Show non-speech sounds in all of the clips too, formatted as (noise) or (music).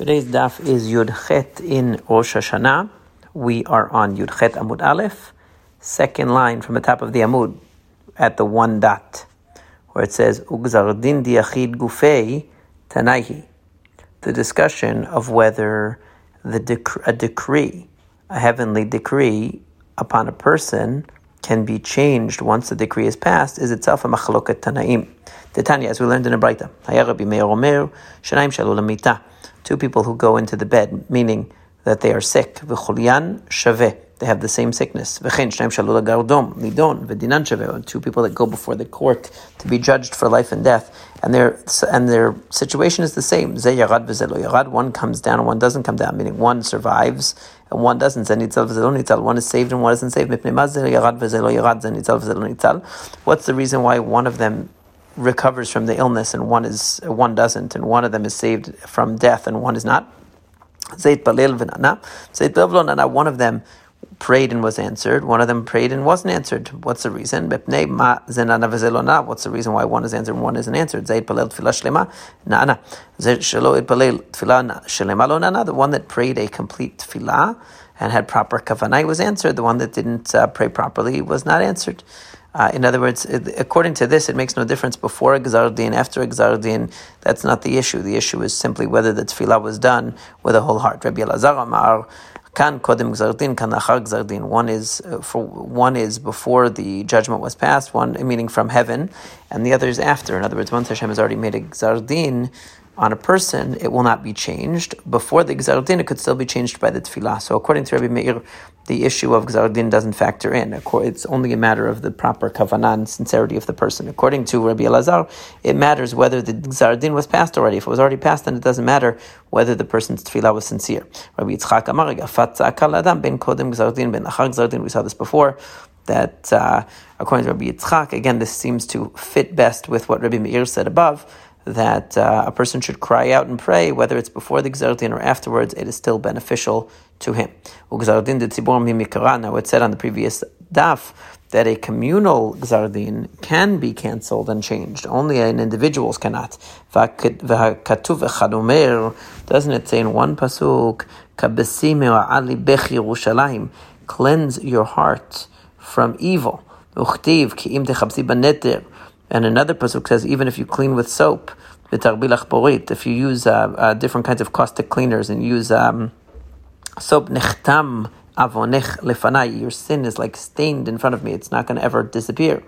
Today's daf is Yud Chet in Rosh Hashanah. We are on Yud Chet Amud Aleph, second line from the top of the Amud, at the one dot, where it says Ugzardin diachid gufei tanaihi. The discussion of whether the dec- a decree, a heavenly decree upon a person, can be changed once the decree is passed is itself a machloket tanaim. The Tanya, as we learned in a Braita, Hayarabi Meir Omer, Shanaim Lamita two people who go into the bed, meaning that they are sick. Shaveh. They have the same sickness. V'chein gardom v'dinan shaveh. Two people that go before the court to be judged for life and death, and their and their situation is the same. Ze yarad yarad. One comes down and one doesn't come down. Meaning one survives and one doesn't. Zenitzal v'zelo. One is saved and one isn't saved. Mipnei yarad yarad. What's the reason why one of them recovers from the illness and one is one doesn't, and one of them is saved from death and one is not. Zayt Balil v'nana. Zayt Balil One of them prayed and was answered. One of them prayed and wasn't answered. What's the reason? What's the reason why one is answered and one isn't answered? Zayt Balil Tfilah Shlema. Na'ana. Shelo Balil Shlema. The one that prayed a complete tefillah and had proper kavanah was answered. The one that didn't uh, pray properly was not answered. Uh, in other words, according to this, it makes no difference before a gzardin, after a gzardin. That's not the issue. The issue is simply whether the tefillah was done with a whole heart. Rabbi Elazar Amar, kan kodem gzardin, kan achar. One is uh, for one is before the judgment was passed, one meaning from heaven, and the other is after. In other words, once Hashem has already made a gzardin, on a person, it will not be changed. Before the Gzardin, it could still be changed by the Tefillah. So according to Rabbi Meir, the issue of Gzardin doesn't factor in. It's only a matter of the proper kavanah and sincerity of the person. According to Rabbi Elazar, it matters whether the Gzardin was passed already. If it was already passed, then it doesn't matter whether the person's Tefillah was sincere. Rabbi Yitzchak Amar, Adam ben Kodem Gzardin ben Achar Gzardin, we saw this before, that uh, according to Rabbi Yitzchak, again, this seems to fit best with what Rabbi Meir said above, that uh, a person should cry out and pray, whether it's before the Gzardin or afterwards, it is still beneficial to him. Now, it said on the previous daf that a communal Gzardin can be cancelled and changed. Only an individual's cannot. Doesn't it say in one pasuk, cleanse your heart from evil. And another pasuk says, even if you clean with soap, if you use uh, uh, different kinds of caustic cleaners and use um, soap, nechtam avonech lefanai, your sin is like stained in front of me. It's not going to ever disappear.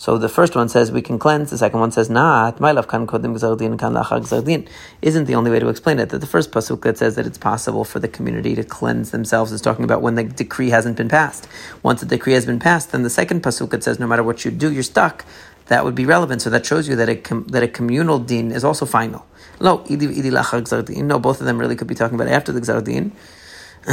So the first one says we can cleanse. The second one says not. My love kan kodim gzardin kan lachar gzardin isn't the only way to explain it. That the first pasuk that says that it's possible for the community to cleanse themselves is talking about when the decree hasn't been passed. Once the decree has been passed, then the second pasuk that says no matter what you do, you're stuck that would be relevant. So that shows you that a com- that a communal din is also final. No, no, both of them really could be talking about after the gzardin. (clears throat)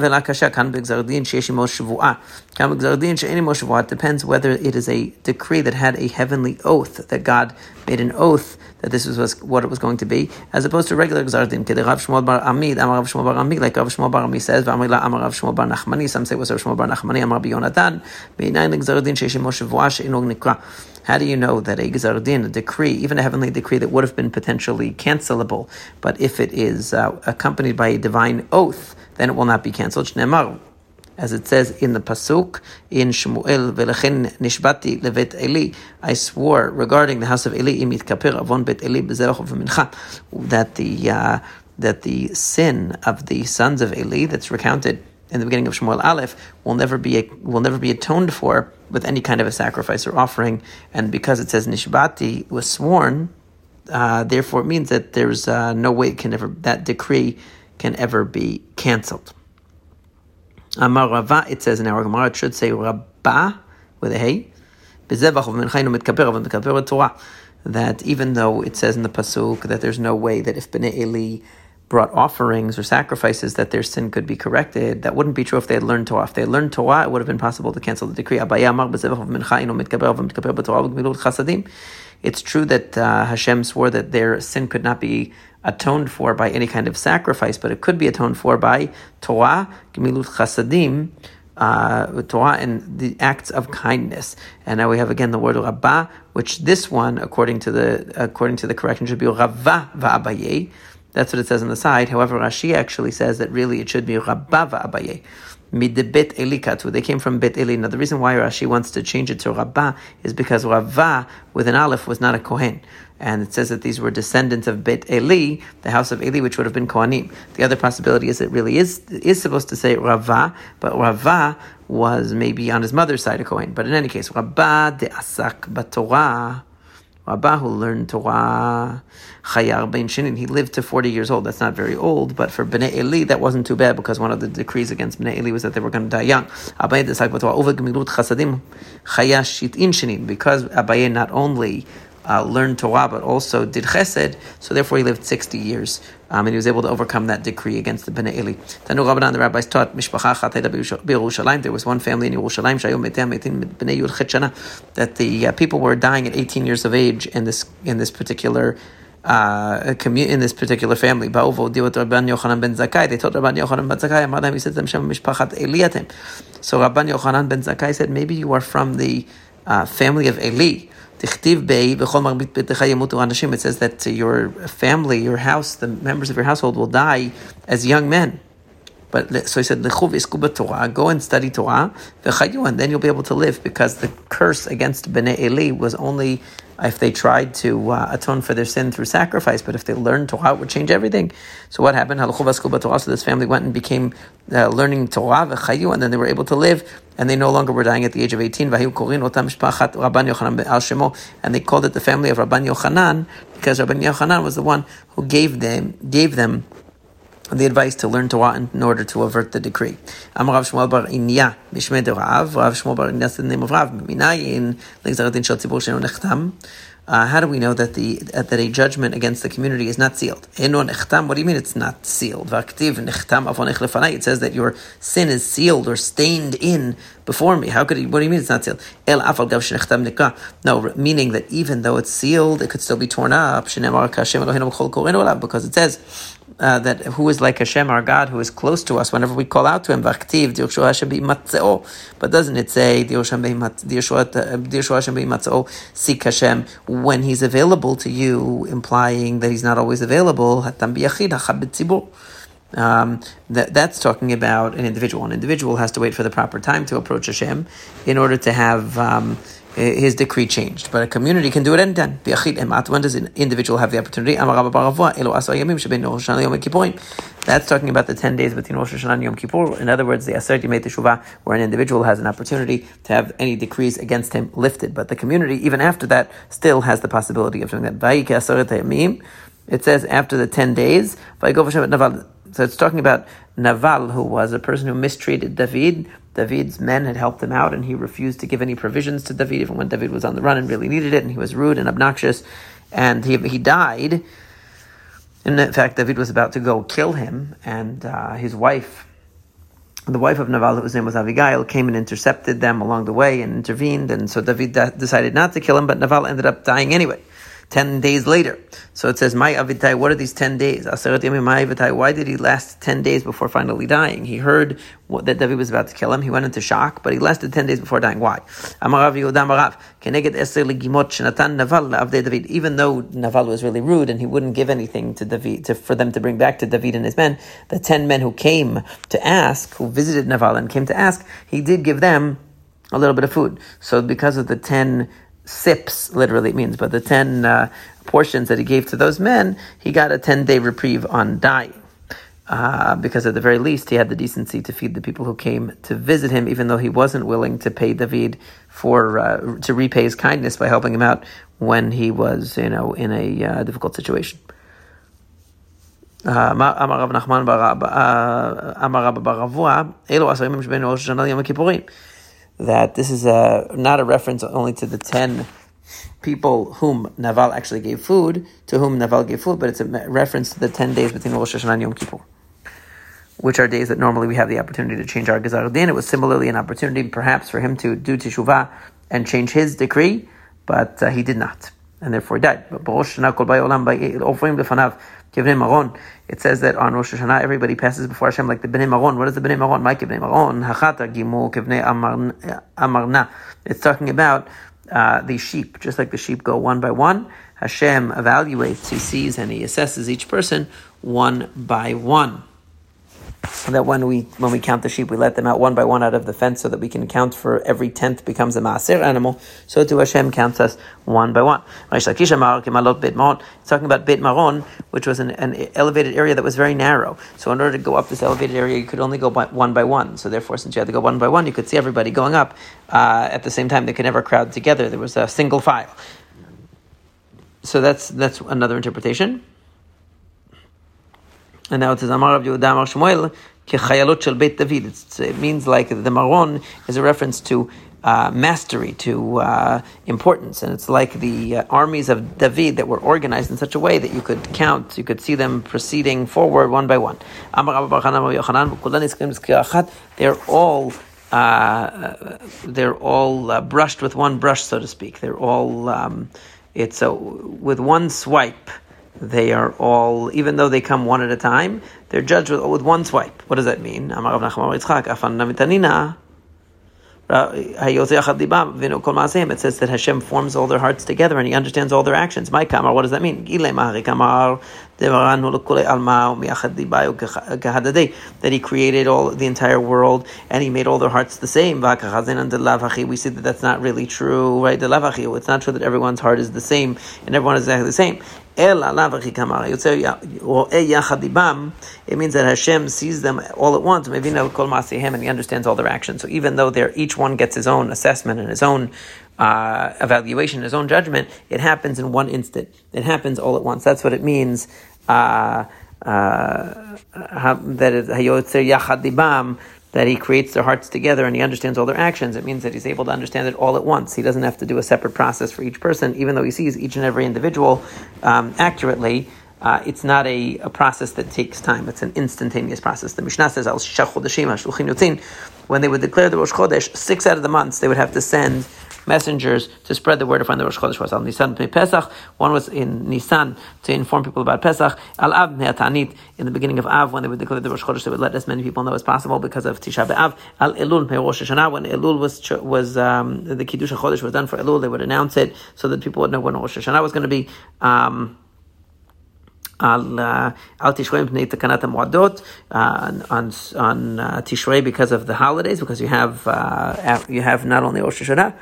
ולה קשה, כאן בגזר דין שיש עמו שבועה. כאן בגזר דין שאין עמו שבועה, it depends whether it is a decree that had a heavenly oath, that God made an oath that this was what it was going to be, as opposed to regular gzar din. Kede Rav Shmuel Bar Amid, Amar Rav Shmuel Bar Amid, like Rav Shmuel Bar Amid says, V'amri la Amar Rav Shmuel Bar Nachmani, some say it was Rav Shmuel Bar Nachmani, Amar Biyonatan, Beinayin gzar din שיש עמו שבועה שאינו נקרא. how do you know that a gzar din, a decree, even a heavenly decree that would have been potentially cancelable, but if it is uh, accompanied by a divine oath, then it will not be cancelled. Shnemar, as it says in the pasuk in Shmuel, "Velechen nishbati levet Eli." I swore regarding the house of Eli, imit kapir avon bet Eli v'mincha, that the uh, that the sin of the sons of Eli that's recounted in the beginning of Shmuel Aleph will never be will never be atoned for with any kind of a sacrifice or offering, and because it says Nishbati was sworn, uh, therefore it means that there's uh, no way it can ever that decree can ever be cancelled. Amar Rava, it says in our Gemara, it should say Rabbah with a hey. That even though it says in the pasuk that there's no way that if Bnei Eli brought offerings or sacrifices that their sin could be corrected. That wouldn't be true if they had learned Torah. If they had learned Torah, it would have been possible to cancel the decree. It's true that uh, Hashem swore that their sin could not be atoned for by any kind of sacrifice, but it could be atoned for by Torah, Gemilut Chasadim, uh, Torah and the acts of kindness. And now we have again the word Rabbah, which this one, according to the according to the correction, should be Rava Va'abaye That's what it says on the side. However, Rashi actually says that really it should be Rabbava Abaye. Midbet Elikatu. They came from Bet Eli. Now, the reason why Rashi wants to change it to Rabbah is because Rava with an Aleph was not a Kohen. And it says that these were descendants of Bet Eli, the house of Eli, which would have been Kohanim. The other possibility is it really is is supposed to say Rava, but Rava was maybe on his mother's side a Kohen. But in any case, Rabbah de Asak Batorah. Rabbah who learned Torah Chayar Ben Shinin. He lived to 40 years old. That's not very old, but for Bnei Eli, that wasn't too bad because one of the decrees against Bnei Eli was that they were going to die young. Abaye Chasadim Shinin. Because Abaye not only uh, learned Torah, but also did chesed. So therefore, he lived 60 years, um, and he was able to overcome that decree against the Bnei Eli. Tanu Rabbanan, the rabbis taught, Mishpacha There was one family in Yerushalayim, that the uh, people were dying at 18 years of age in this in this particular uh, in this particular family. They told Rabban Yochanan ben Zakkai, they told Rabban Yochanan ben Zakkai, Amadam, he said to them, Shem Mishpachat Eliatim. So Rabban Yochanan ben Zakkai said, maybe you are from the uh, family of Eli. It says that your family, your house, the members of your household will die as young men. But so he said, Lechuv Torah, go and study Torah, v'chayu, and then you'll be able to live because the curse against Bnei Eli was only if they tried to uh, atone for their sin through sacrifice, but if they learned Torah, it would change everything. So what happened? Torah. So this family went and became uh, learning Torah, v'chayu, and then they were able to live, and they no longer were dying at the age of 18. And they called it the family of Rabban Yochanan, because Rabban Yochanan was the one who gave them, gave them the advice to learn Torah in order to avert the decree. Shmuel Bar Inya, Rav, Rav Shmuel Bar Inya the name of Rav, Minayin, Legzaradin Shal Tzibur Nechtam. Uh, how do we know that the that a judgment against the community is not sealed? What do you mean it's not sealed? It says that your sin is sealed or stained in before me. How could it, what do you mean it's not sealed? No, meaning that even though it's sealed, it could still be torn up. Because it says uh, that who is like Hashem, our God, who is close to us whenever we call out to Him. But doesn't it say seek Hashem when He's available to you, implying that He's not always available? Um, that, that's talking about an individual. An individual has to wait for the proper time to approach Hashem in order to have um, Uh, his decree changed. But a community can do it anytime. Eh, when does an individual have the opportunity? That's talking about the 10 days between Rosh Hashanah and Yom Kippur. In other words, the Aseret Yemei Teshuvah, where an individual has an opportunity to have any decrees against him lifted. But the community, even after that, still has the possibility of doing that. It says after the 10 days, so it's talking about Naval, who was a person who mistreated David. David's men had helped him out, and he refused to give any provisions to David, even when David was on the run and really needed it, and he was rude and obnoxious, and he, he died. In fact, David was about to go kill him, and uh, his wife, the wife of Naval, whose name was Abigail, came and intercepted them along the way and intervened, and so David decided not to kill him, but Naval ended up dying anyway. 10 days later. So it says, My Avitai, what are these 10 days? Why did he last 10 days before finally dying? He heard what, that David was about to kill him. He went into shock, but he lasted 10 days before dying. Why? Even though Naval was really rude and he wouldn't give anything to David, to, for them to bring back to David and his men, the 10 men who came to ask, who visited Naval and came to ask, he did give them a little bit of food. So because of the 10 sips, literally it means, but the 10 uh, portions that he gave to those men, he got a 10 day reprieve on dying. Uh, because at the very least, he had the decency to feed the people who came to visit him, even though he wasn't willing to pay David for uh, to repay his kindness by helping him out when he was, you know, in a uh, difficult situation. Uh, that this is a, not a reference only to the 10 people whom Naval actually gave food, to whom Naval gave food, but it's a reference to the 10 days between Rosh Hashanah and Yom Kippur, which are days that normally we have the opportunity to change our Gezar Din. It was similarly an opportunity perhaps for him to do Teshuvah and change his decree, but uh, he did not, and therefore he died. But him Maron. It says that on Rosh Hashanah, everybody passes before Hashem like the Bnei Maron. What is the Bnei Maron? Mike Bnei Maron. Hachata Gimul Kivnei Amarna. It's talking about uh, the sheep. Just like the sheep go one by one, Hashem evaluates, he sees, and he assesses each person one by one that when we when we count the sheep, we let them out one by one out of the fence, so that we can count for every tenth becomes a maaser animal. So to Hashem counts us one by one. Talking about Beit Maron, which was an, an, elevated area that was very narrow. So in order to go up this elevated area, you could only go by, one by one. So therefore, since you had to go one by one, you could see everybody going up uh, at the same time. They could never crowd together. There was a single file. So that's that's another interpretation. And now it says Amar Rav Yehuda Amar Shmuel kechayalot shel Beit David. It means like the Maron is a reference to uh, mastery, to uh, importance, and it's like the uh, armies of David that were organized in such a way that you could count, you could see them proceeding forward one by one. They're all. Uh, they're all uh, brushed with one brush, so to speak. They're all um, it's a, with one swipe they are all, even though they come one at a time, they're judged with, with one swipe. What does that mean? It says that Hashem forms all their hearts together and He understands all their actions. My kamar, what does that mean? That He created all the entire world and He made all their hearts the same. We see that that's not really true, right? It's not true that everyone's heart is the same and everyone is exactly the same. It means that Hashem sees them all at once, and He understands all their actions. So even though they're, each one gets his own assessment and his own uh, evaluation, his own judgment, it happens in one instant. It happens all at once. That's what it means. Uh, uh, that he creates their hearts together and he understands all their actions. It means that he's able to understand it all at once. He doesn't have to do a separate process for each person, even though he sees each and every individual um, accurately. Uh, it's not a, a, process that takes time. It's an instantaneous process. The Mishnah says, when they would declare the Rosh Chodesh, six out of the months, they would have to send messengers to spread the word of the Rosh Chodesh was al Nisan Pesach. One was in Nisan to inform people about Pesach. Al Av in the beginning of Av when they would declare the Rosh Chodesh, they would let as many people know as possible because of Tisha B'Av. Al Elul Hashanah when Elul was was um, the Kiddush Chodesh was done for Elul, they would announce it so that people would know when Rosh Hashanah was going to be. Um, uh, uh, on uh, on on uh, Tishrei because of the holidays because you have uh, you have not only Rosh Hashanah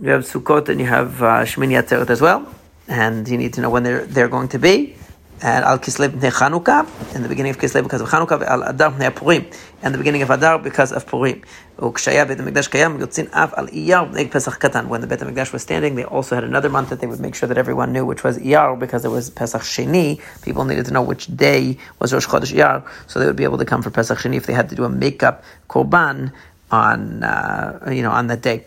you have Sukkot and you have uh, Shmini Atzeret as well, and you need to know when they're, they're going to be. And Al Kislev Bnei Chanukah, in the beginning of Kislev because of Chanukah, Al Adar Bnei Purim, and the beginning of Adar because of Purim. וכשהיה בית המקדש קיים, יוצאים אף על אייר בני פסח קטן. When the Beit HaMikdash was standing, they also had another month that they would make sure that everyone knew, which was Iyar, because it was Pesach Sheni. People needed to know which day was Rosh Chodesh Iyar, so they would be able to come for Pesach Sheni if they had to do a makeup korban on, uh, you know, on that day.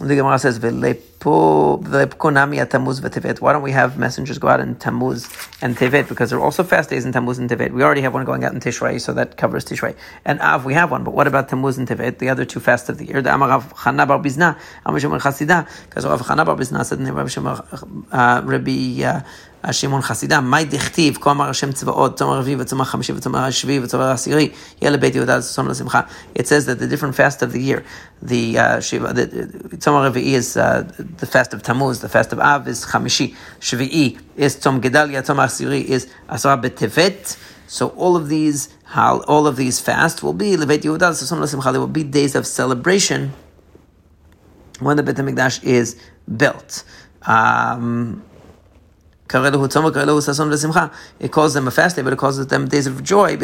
The Gemara says, Why don't we have messengers go out in Tammuz and Tevet? Because there are also fast days in Tammuz and Tevet. We already have one going out in Tishrei, so that covers Tishrei. And Av, we have one, but what about Tammuz and Tevet, the other two fasts of the year? The Amarav Chana Bar Bizna, Amar Chasida, because Rav Chana Bar Bizna said, Rabbi uh, שמעון חסידה, מאי דכתיב, כה אמר השם צבאות, צום הרביעי וצום החמישי וצום השביעי וצום העשירי, יהיה לבית יהודה לששון לשמחה. It says that the different fast of the year, the uh, Shiva, the, tzom הרביעי is uh, the fast of Tammuz, the fast of Av is חמישי, שביעי is tzom גדליה, tzom העשירי is עשרה בטבת. So all of these, how all of these fasts will be לבית יהודה לששון לשמחה. They will be days of celebration when the Beit HaMikdash is built. Um, it calls them a fast day, but it calls them days of joy.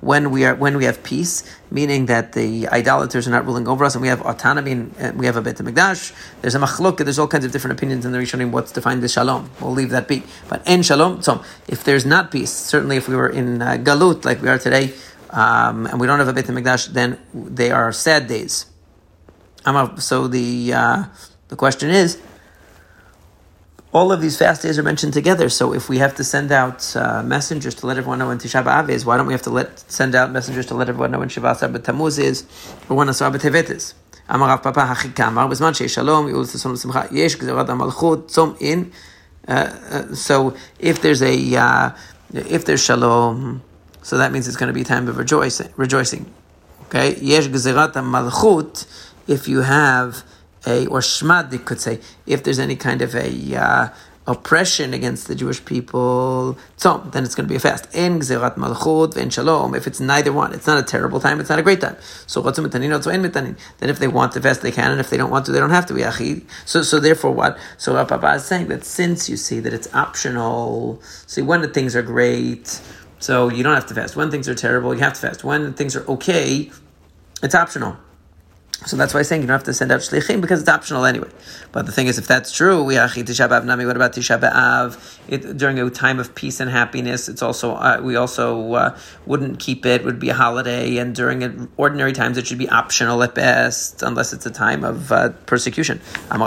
When we are when we have peace, meaning that the idolaters are not ruling over us, and we have autonomy, and uh, we have a Beit Hamikdash. There's a machluk. There's all kinds of different opinions in the Rishonim what's defined as shalom. We'll leave that be. But in shalom, so if there's not peace, certainly if we were in uh, galut like we are today, um, and we don't have a Beit Hamikdash, then they are sad days. So the uh, the question is all of these fast days are mentioned together. So if we have to send out uh, messengers to let everyone know when Tisha B'Av is, why don't we have to let send out messengers to let everyone know when Shiva Asar B'Tamuz is or when Asar B'Tevet is? אמר רב פאפא הכי כאמר, בזמן שיש שלום, יהיו לששון לשמחה, יש גזירת המלכות, צום in. So if there's a, uh, if there's shalom, so that means it's going to be a time of rejoicing. rejoicing. Okay? Yesh gzerat malchut, if you have a or shmad, could say, if there's any kind of a uh, oppression against the Jewish people, tzom, then it's going to be a fast. In gzerat malchut and shalom, if it's neither one, it's not a terrible time, it's not a great time. So what's then if they want to fast, they can, and if they don't want to, they don't have to. So, so therefore, what? So Papa is saying that since you see that it's optional, see when the things are great, so you don't have to fast. When things are terrible, you have to fast. When things are okay, it's optional. So that's why I'm saying you don't have to send out shlichim because it's optional anyway. But the thing is, if that's true, we Tisha B'av Nami. What about Tisha B'av? It, during a time of peace and happiness, it's also uh, we also uh, wouldn't keep it. Would be a holiday, and during ordinary times, it should be optional at best, unless it's a time of uh, persecution. That's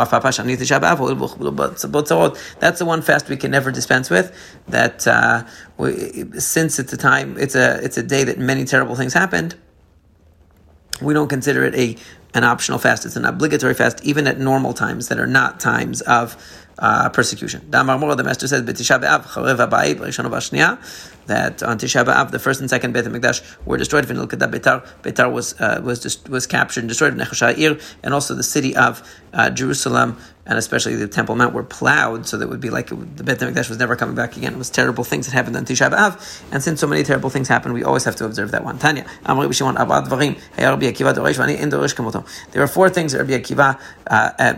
the one fast we can never dispense with. That uh, we, since it's a time, it's a it's a day that many terrible things happened we don't consider it a an optional fast. It's an obligatory fast, even at normal times that are not times of uh, persecution. The master says, that on Tisha B'Av, the first and second Beit HaMikdash were destroyed. Betar, Betar was uh, was just, was captured and destroyed. And also the city of uh, Jerusalem and especially the Temple Mount were plowed, so that would be like the Beit HaMikdash was never coming back again. It was terrible things that happened on Tisha B'Av, and since so many terrible things happen, we always have to observe that one. Tanya, there are four things Rabbi Akiva uh, uh,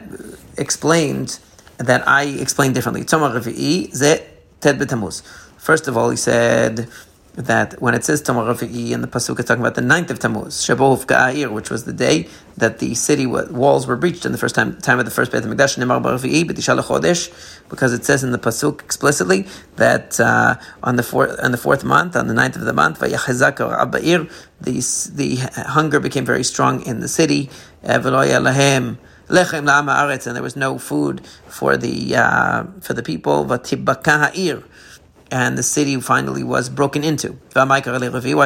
explained that I explained differently. First of all, he said that when it says Rafi'i in the Pasuk, it's talking about the ninth of Tammuz, Shabov Ga'ir, which was the day that the city walls were breached in the first time, time of the first Beit HaMikdash, Nemar Rafi'i, B'Tishal Chodesh, because it says in the Pasuk explicitly that uh, on, the fourth, on the fourth month, on the ninth of the month, Vayachazak Abba'ir, the, the hunger became very strong in the city, Veloya lechem la'ama and there was no food for the uh, for the people. Vatibaka ha'ir, and the city finally was broken into. Why is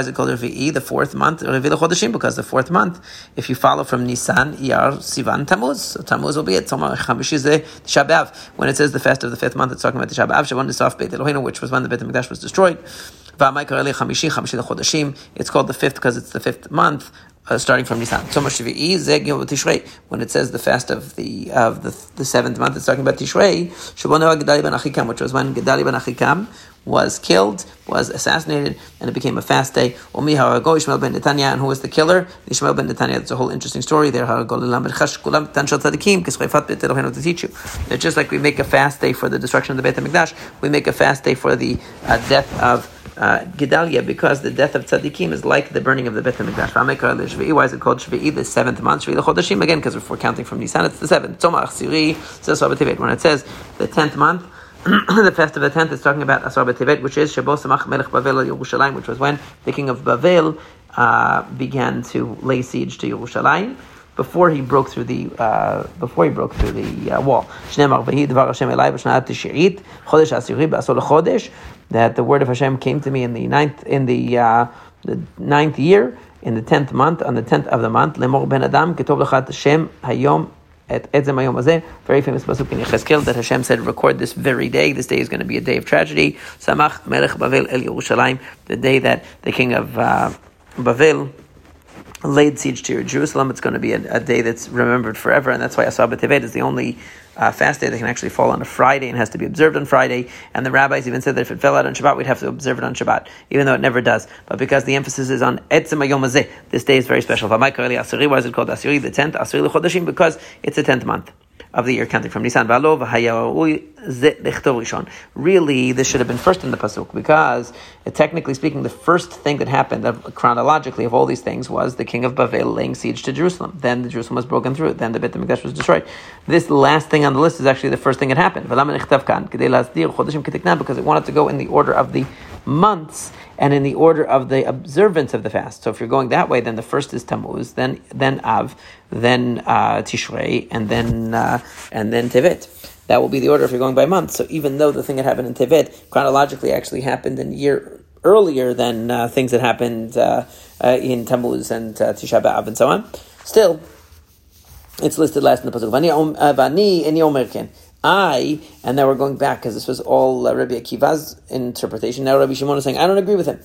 it called Revi'i? The fourth month, Revi because the fourth month, if you follow from Nisan, Iyar, Sivan, Tammuz, so Tammuz will be it. When it says the fast of the fifth month, it's talking about the Shabbat, Shabbat Nisaf Beit Eloheinu, which was when the Beit HaMikdash was destroyed. It's called the fifth because it's the fifth month uh, starting from Nisan. So much Tishrei. When it says the fast of the of the, the seventh month, it's talking about Tishrei. Which was when Gedali ben Achikam was killed, was assassinated, and it became a fast day. Omi Harago Ishmael ben Netanya, and who was the killer? Ishmael ben Netanya. That's a whole interesting story there. To teach you that just like we make a fast day for the destruction of the Beit Hamikdash, we make a fast day for the uh, death of uh, Gedalia because the death of tzaddikim is like the burning of the Beit HaMikdash. Why is it called Shvi'i, the seventh month? Shvi'i Chodashim, again, because we're counting from Nisan, it's the seventh. Tzomach, Siri, When it says the tenth month, (clears throat) the fest of the tenth is talking about Asar B'Tevet, which is Shabbat Samach Melech Bavel Yerushalayim, which was when the king of Bavel uh, began to lay siege to Yerushalayim before he broke through the uh, before he broke through the uh, wall. That the word of Hashem came to me in the ninth in the uh, the ninth year in the tenth month on the tenth of the month. Lemor ben Adam ketov lechat Shem hayom at Edzem Hayom very famous pasuk in Yechezkel that Hashem said, record this very day. This day is going to be a day of tragedy. Samach Melech Bavel El Yerushalayim, the day that the king of uh, Bavel laid siege to Jerusalem. It's going to be a, a, day that's remembered forever, and that's why Asar B'Tevet is the only uh, fast day that can actually fall on a Friday and has to be observed on Friday. And the rabbis even said that if it fell out on Shabbat, we'd have to observe it on Shabbat, even though it never does. But because the emphasis is on Etzem Yom this day is very special. Why is it called Asiri, the tenth? Asiri L'chodashim, because it's the tenth month of the year counting from Nisan. Really, this should have been first in the pasuk because, uh, technically speaking, the first thing that happened of, chronologically of all these things was the king of Bavel laying siege to Jerusalem. Then the Jerusalem was broken through. Then the Beit Hamikdash was destroyed. This last thing on the list is actually the first thing that happened. Because it wanted to go in the order of the months and in the order of the observance of the fast. So if you're going that way, then the first is Tammuz, then then Av, then uh, Tishrei, and then uh, and then Tevet. That will be the order if you're going by month. So even though the thing that happened in Tevet chronologically actually happened in year earlier than uh, things that happened uh, uh, in Tammuz and uh, Tisha B'av and so on, still it's listed last in the pasuk. I, and now we're going back because this was all uh, Rabbi Akiva's interpretation. Now Rabbi Shimon is saying, I don't agree with him.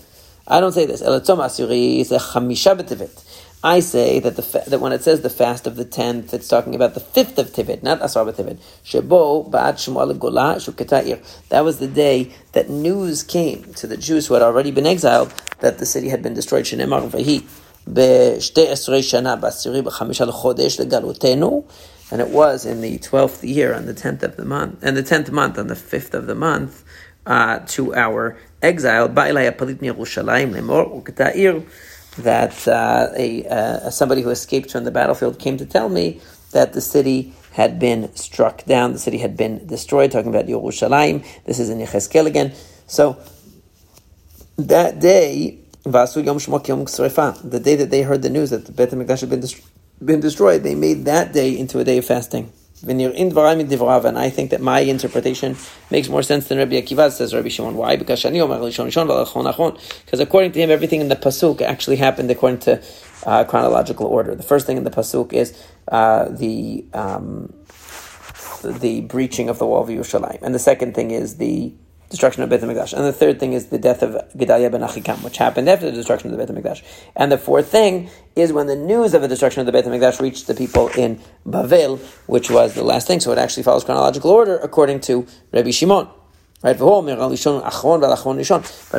I don't say this. I say that the fa- that when it says the fast of the tenth, it's talking about the fifth of Tevet, not Asar Tevet. Shebo Ba'at Shmuel Gola Shuketair. That was the day that news came to the Jews who had already been exiled that the city had been destroyed. Shenemar Vahi B'Shtei Esrei Shana B'Asiri B'Chamisha chodesh legalutenu. And it was in the twelfth year, on the tenth of the month, and the tenth month, on the fifth of the month, uh, to our exile. Ba'ilay Apalit Yerushalayim Lemor Uketair that uh, a, uh, somebody who escaped from the battlefield came to tell me that the city had been struck down, the city had been destroyed, talking about Yerushalayim. This is in Yechezkel again. So that day, the day that they heard the news that the Beit HaMikdash had been, been destroyed, they made that day into a day of fasting. And I think that my interpretation makes more sense than Rabbi Akiva says Rabbi Shimon. Why? Because because according to him, everything in the pasuk actually happened according to uh, chronological order. The first thing in the pasuk is uh, the um, the breaching of the wall of Yerushalayim, and the second thing is the destruction of Beit HaMikdash. And the third thing is the death of Gedaliah ben Achikam, which happened after the destruction of the Beit HaMikdash. And the fourth thing is when the news of the destruction of the Beit HaMikdash reached the people in Bavel, which was the last thing. So it actually follows chronological order according to Rabbi Shimon. Right? But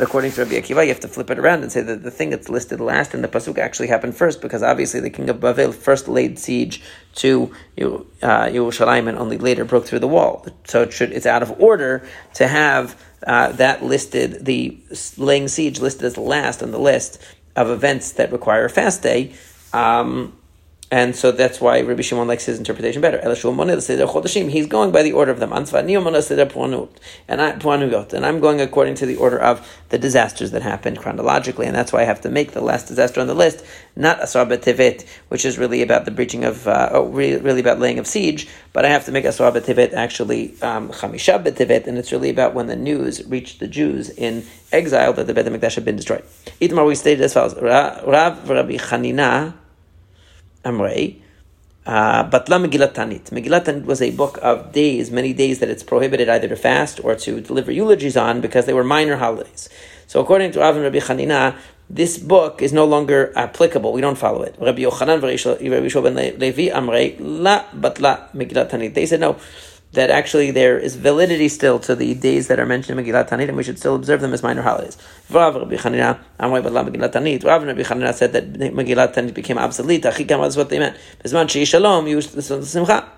according to Rabbi Akiva, you have to flip it around and say that the thing that's listed last in the pasuk actually happened first, because obviously the king of Bavel first laid siege to uh, Yerushalayim and only later broke through the wall. So it should, it's out of order to have uh, that listed, the laying siege listed as last on the list of events that require a fast day. Um, and so that's why Rabbi Shimon likes his interpretation better. He's going by the order of the months. And I'm going according to the order of the disasters that happened chronologically. And that's why I have to make the last disaster on the list, not Asar Tevet, which is really about the breaching of, uh, oh, really, about laying of siege, but I have to make Asar Tevet actually um, Chamisha and it's really about when the news reached the Jews in exile that the Beit HaMikdash had been destroyed. Itmar, we stated as follows Rav Rabbi Chanina, Amrei. Uh, Batla Megillat Tanit. Megillat Tanit was a book of days, many days that it's prohibited either to fast or to deliver eulogies on because they were minor holidays. So according to Avin Rabbi Chanina, this book is no longer applicable. We don't follow it. Rabbi Yochanan Rabbi Levi Amrei La Batla Megillat Tanit. They said no that actually there is validity still to the days that are mentioned in Megillat Tanit, and we should still observe them as minor holidays. Rav Rabbi Chanina, Megillat Tanit. Rav Rabbi Chanina said that Megillat Tanit became obsolete. Achikam was what they meant. Bisman Shalom used Simcha.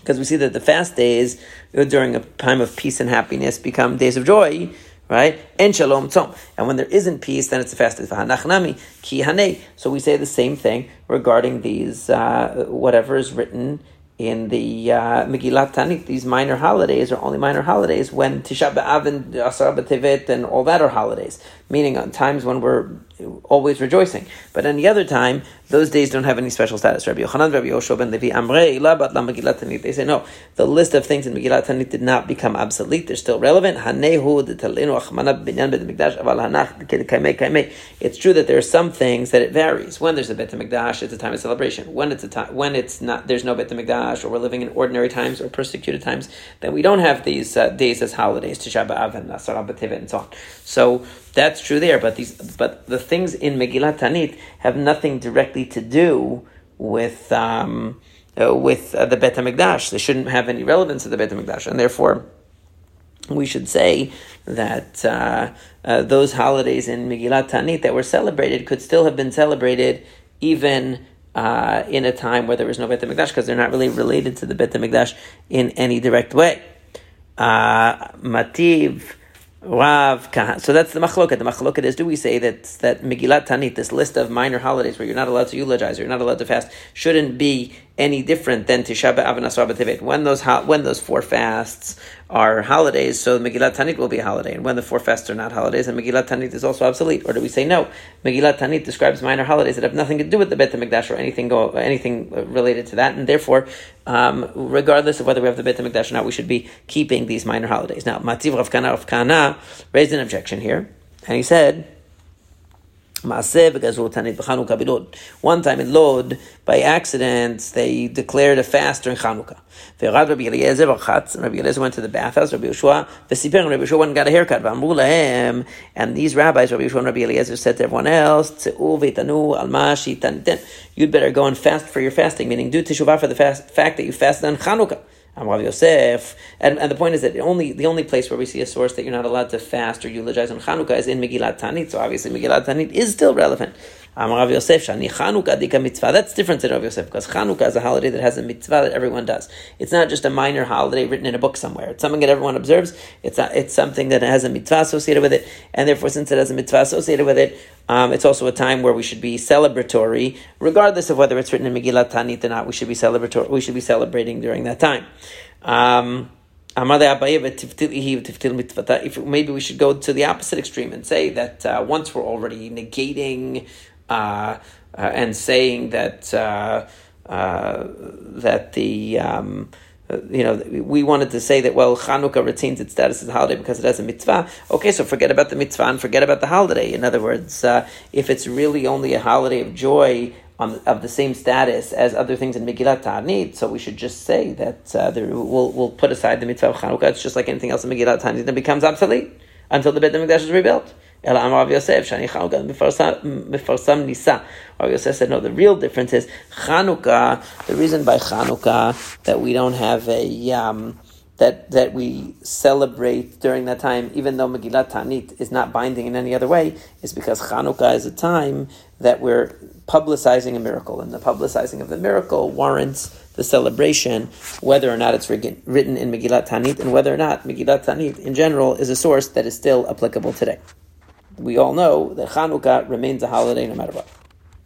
Because we see that the fast days during a time of peace and happiness become days of joy, right? And shalom tzom. And when there isn't peace, then it's a fast day. ki So we say the same thing regarding these, uh, whatever is written in the uh, Megillat Tanit, these minor holidays are only minor holidays when Tisha B'Av and Asar B'Tevet and all that are holidays, meaning on times when we're always rejoicing. But any other time, those days don't have any special status. Rabbi Yochanan, Rabbi Yoshua ben Levi, Amrei, Labat la. They say no. The list of things in Megillat Tanit did not become obsolete. They're still relevant. Hanehu binyan aval hanach. It's true that there are some things that it varies. When there's a Bet Mikdash, it's a time of celebration. When it's a time, when it's not, there's no Bet Mikdash, or we're living in ordinary times or persecuted times, then we don't have these uh, days as holidays, Tisha B'Av and Asar B'Tevet and so on. So that's true there, but these, but the things in Megillat Tanit have nothing directly to do with um, uh, with uh, the Bet Hamikdash. They shouldn't have any relevance to the Bet Hamikdash, and therefore we should say that uh, uh, those holidays in Megillat Tanit that were celebrated could still have been celebrated even. Uh, in a time where there was no Bet Hamikdash, because they're not really related to the Bet Hamikdash in any direct way. Uh, Mativ, Rav Kahan. So that's the machloket. The machloket is: Do we say that that Megillat Tanit, this list of minor holidays where you're not allowed to eulogize, or you're not allowed to fast, shouldn't be any different than Tisha B'Av and Asar B'Tevet? When those when those four fasts are holidays, so Megillat Tanit will be a holiday, and when the four fasts are not holidays, and Megillat Tanit is also obsolete. Or do we say no? Megillat Tanit describes minor holidays that have nothing to do with the Bet Hamikdash or anything go anything related to that, and therefore, um, regardless of whether we have the Bet Hamikdash or not, we should be keeping these minor holidays. Now, Mativ Rav Kahana Rav Kahana raised an objection here, and he said One time in Lod, by accident, they declared a fast during Chanukah. Rabbi Eliezer went to the bathhouse, Rabbi Yeshua, Rabbi Yeshua went and got a haircut. And these rabbis, Rabbi Yeshua and Rabbi Eliezer, said to everyone else, You'd better go and fast for your fasting, meaning do teshuvah for the fast, fact that you fasted on Chanukah. Rav Yosef, and, and the point is that only the only place where we see a source that you're not allowed to fast or eulogize on Chanukah is in Megillat Tanit. So obviously Megillat Tanit is still relevant. Rav Yosef, Shani Chanukah Dika Mitzvah. That's different than Rav Yosef because Chanukah is a holiday that has a mitzvah that everyone does. It's not just a minor holiday written in a book somewhere. It's something that everyone observes. It's a, it's something that has a mitzvah associated with it, and therefore, since it has a mitzvah associated with it, um, it's also a time where we should be celebratory, regardless of whether it's written in Megillat Tanit or not. We should be celebratory. We should be celebrating during that time. Um, maybe we should go to the opposite extreme and say that uh, once we're already negating uh, uh, and saying that uh, uh, that the um, you know, we wanted to say that, well, Chanukah retains its status as a holiday because it has a mitzvah. Okay, so forget about the mitzvah and forget about the holiday. In other words, uh, if it's really only a holiday of joy on, of the same status as other things in Megillat Ta'anit, so we should just say that uh, there, we'll, we'll put aside the mitzvah of Chanukah. It's just like anything else in Megillat Ta'anit that becomes obsolete until the Beit HaMikdash is rebuilt. El Amar Rav Yosef, Shani Chanukah Mefarsam Nisa. Rav Yosef said, no, the real difference is Chanukah, the reason by Chanukah that we don't have a, um, that, that we celebrate during that time, even though Megillat Tanit is not binding in any other way, is because Chanukah is a time that we're publicizing a miracle, and the publicizing of the miracle warrants the celebration, whether or not it's written in Megillat Tanit, and whether or not Megillat Tanit in general is a source that is still applicable today we all know that Chanukah remains a holiday no matter what.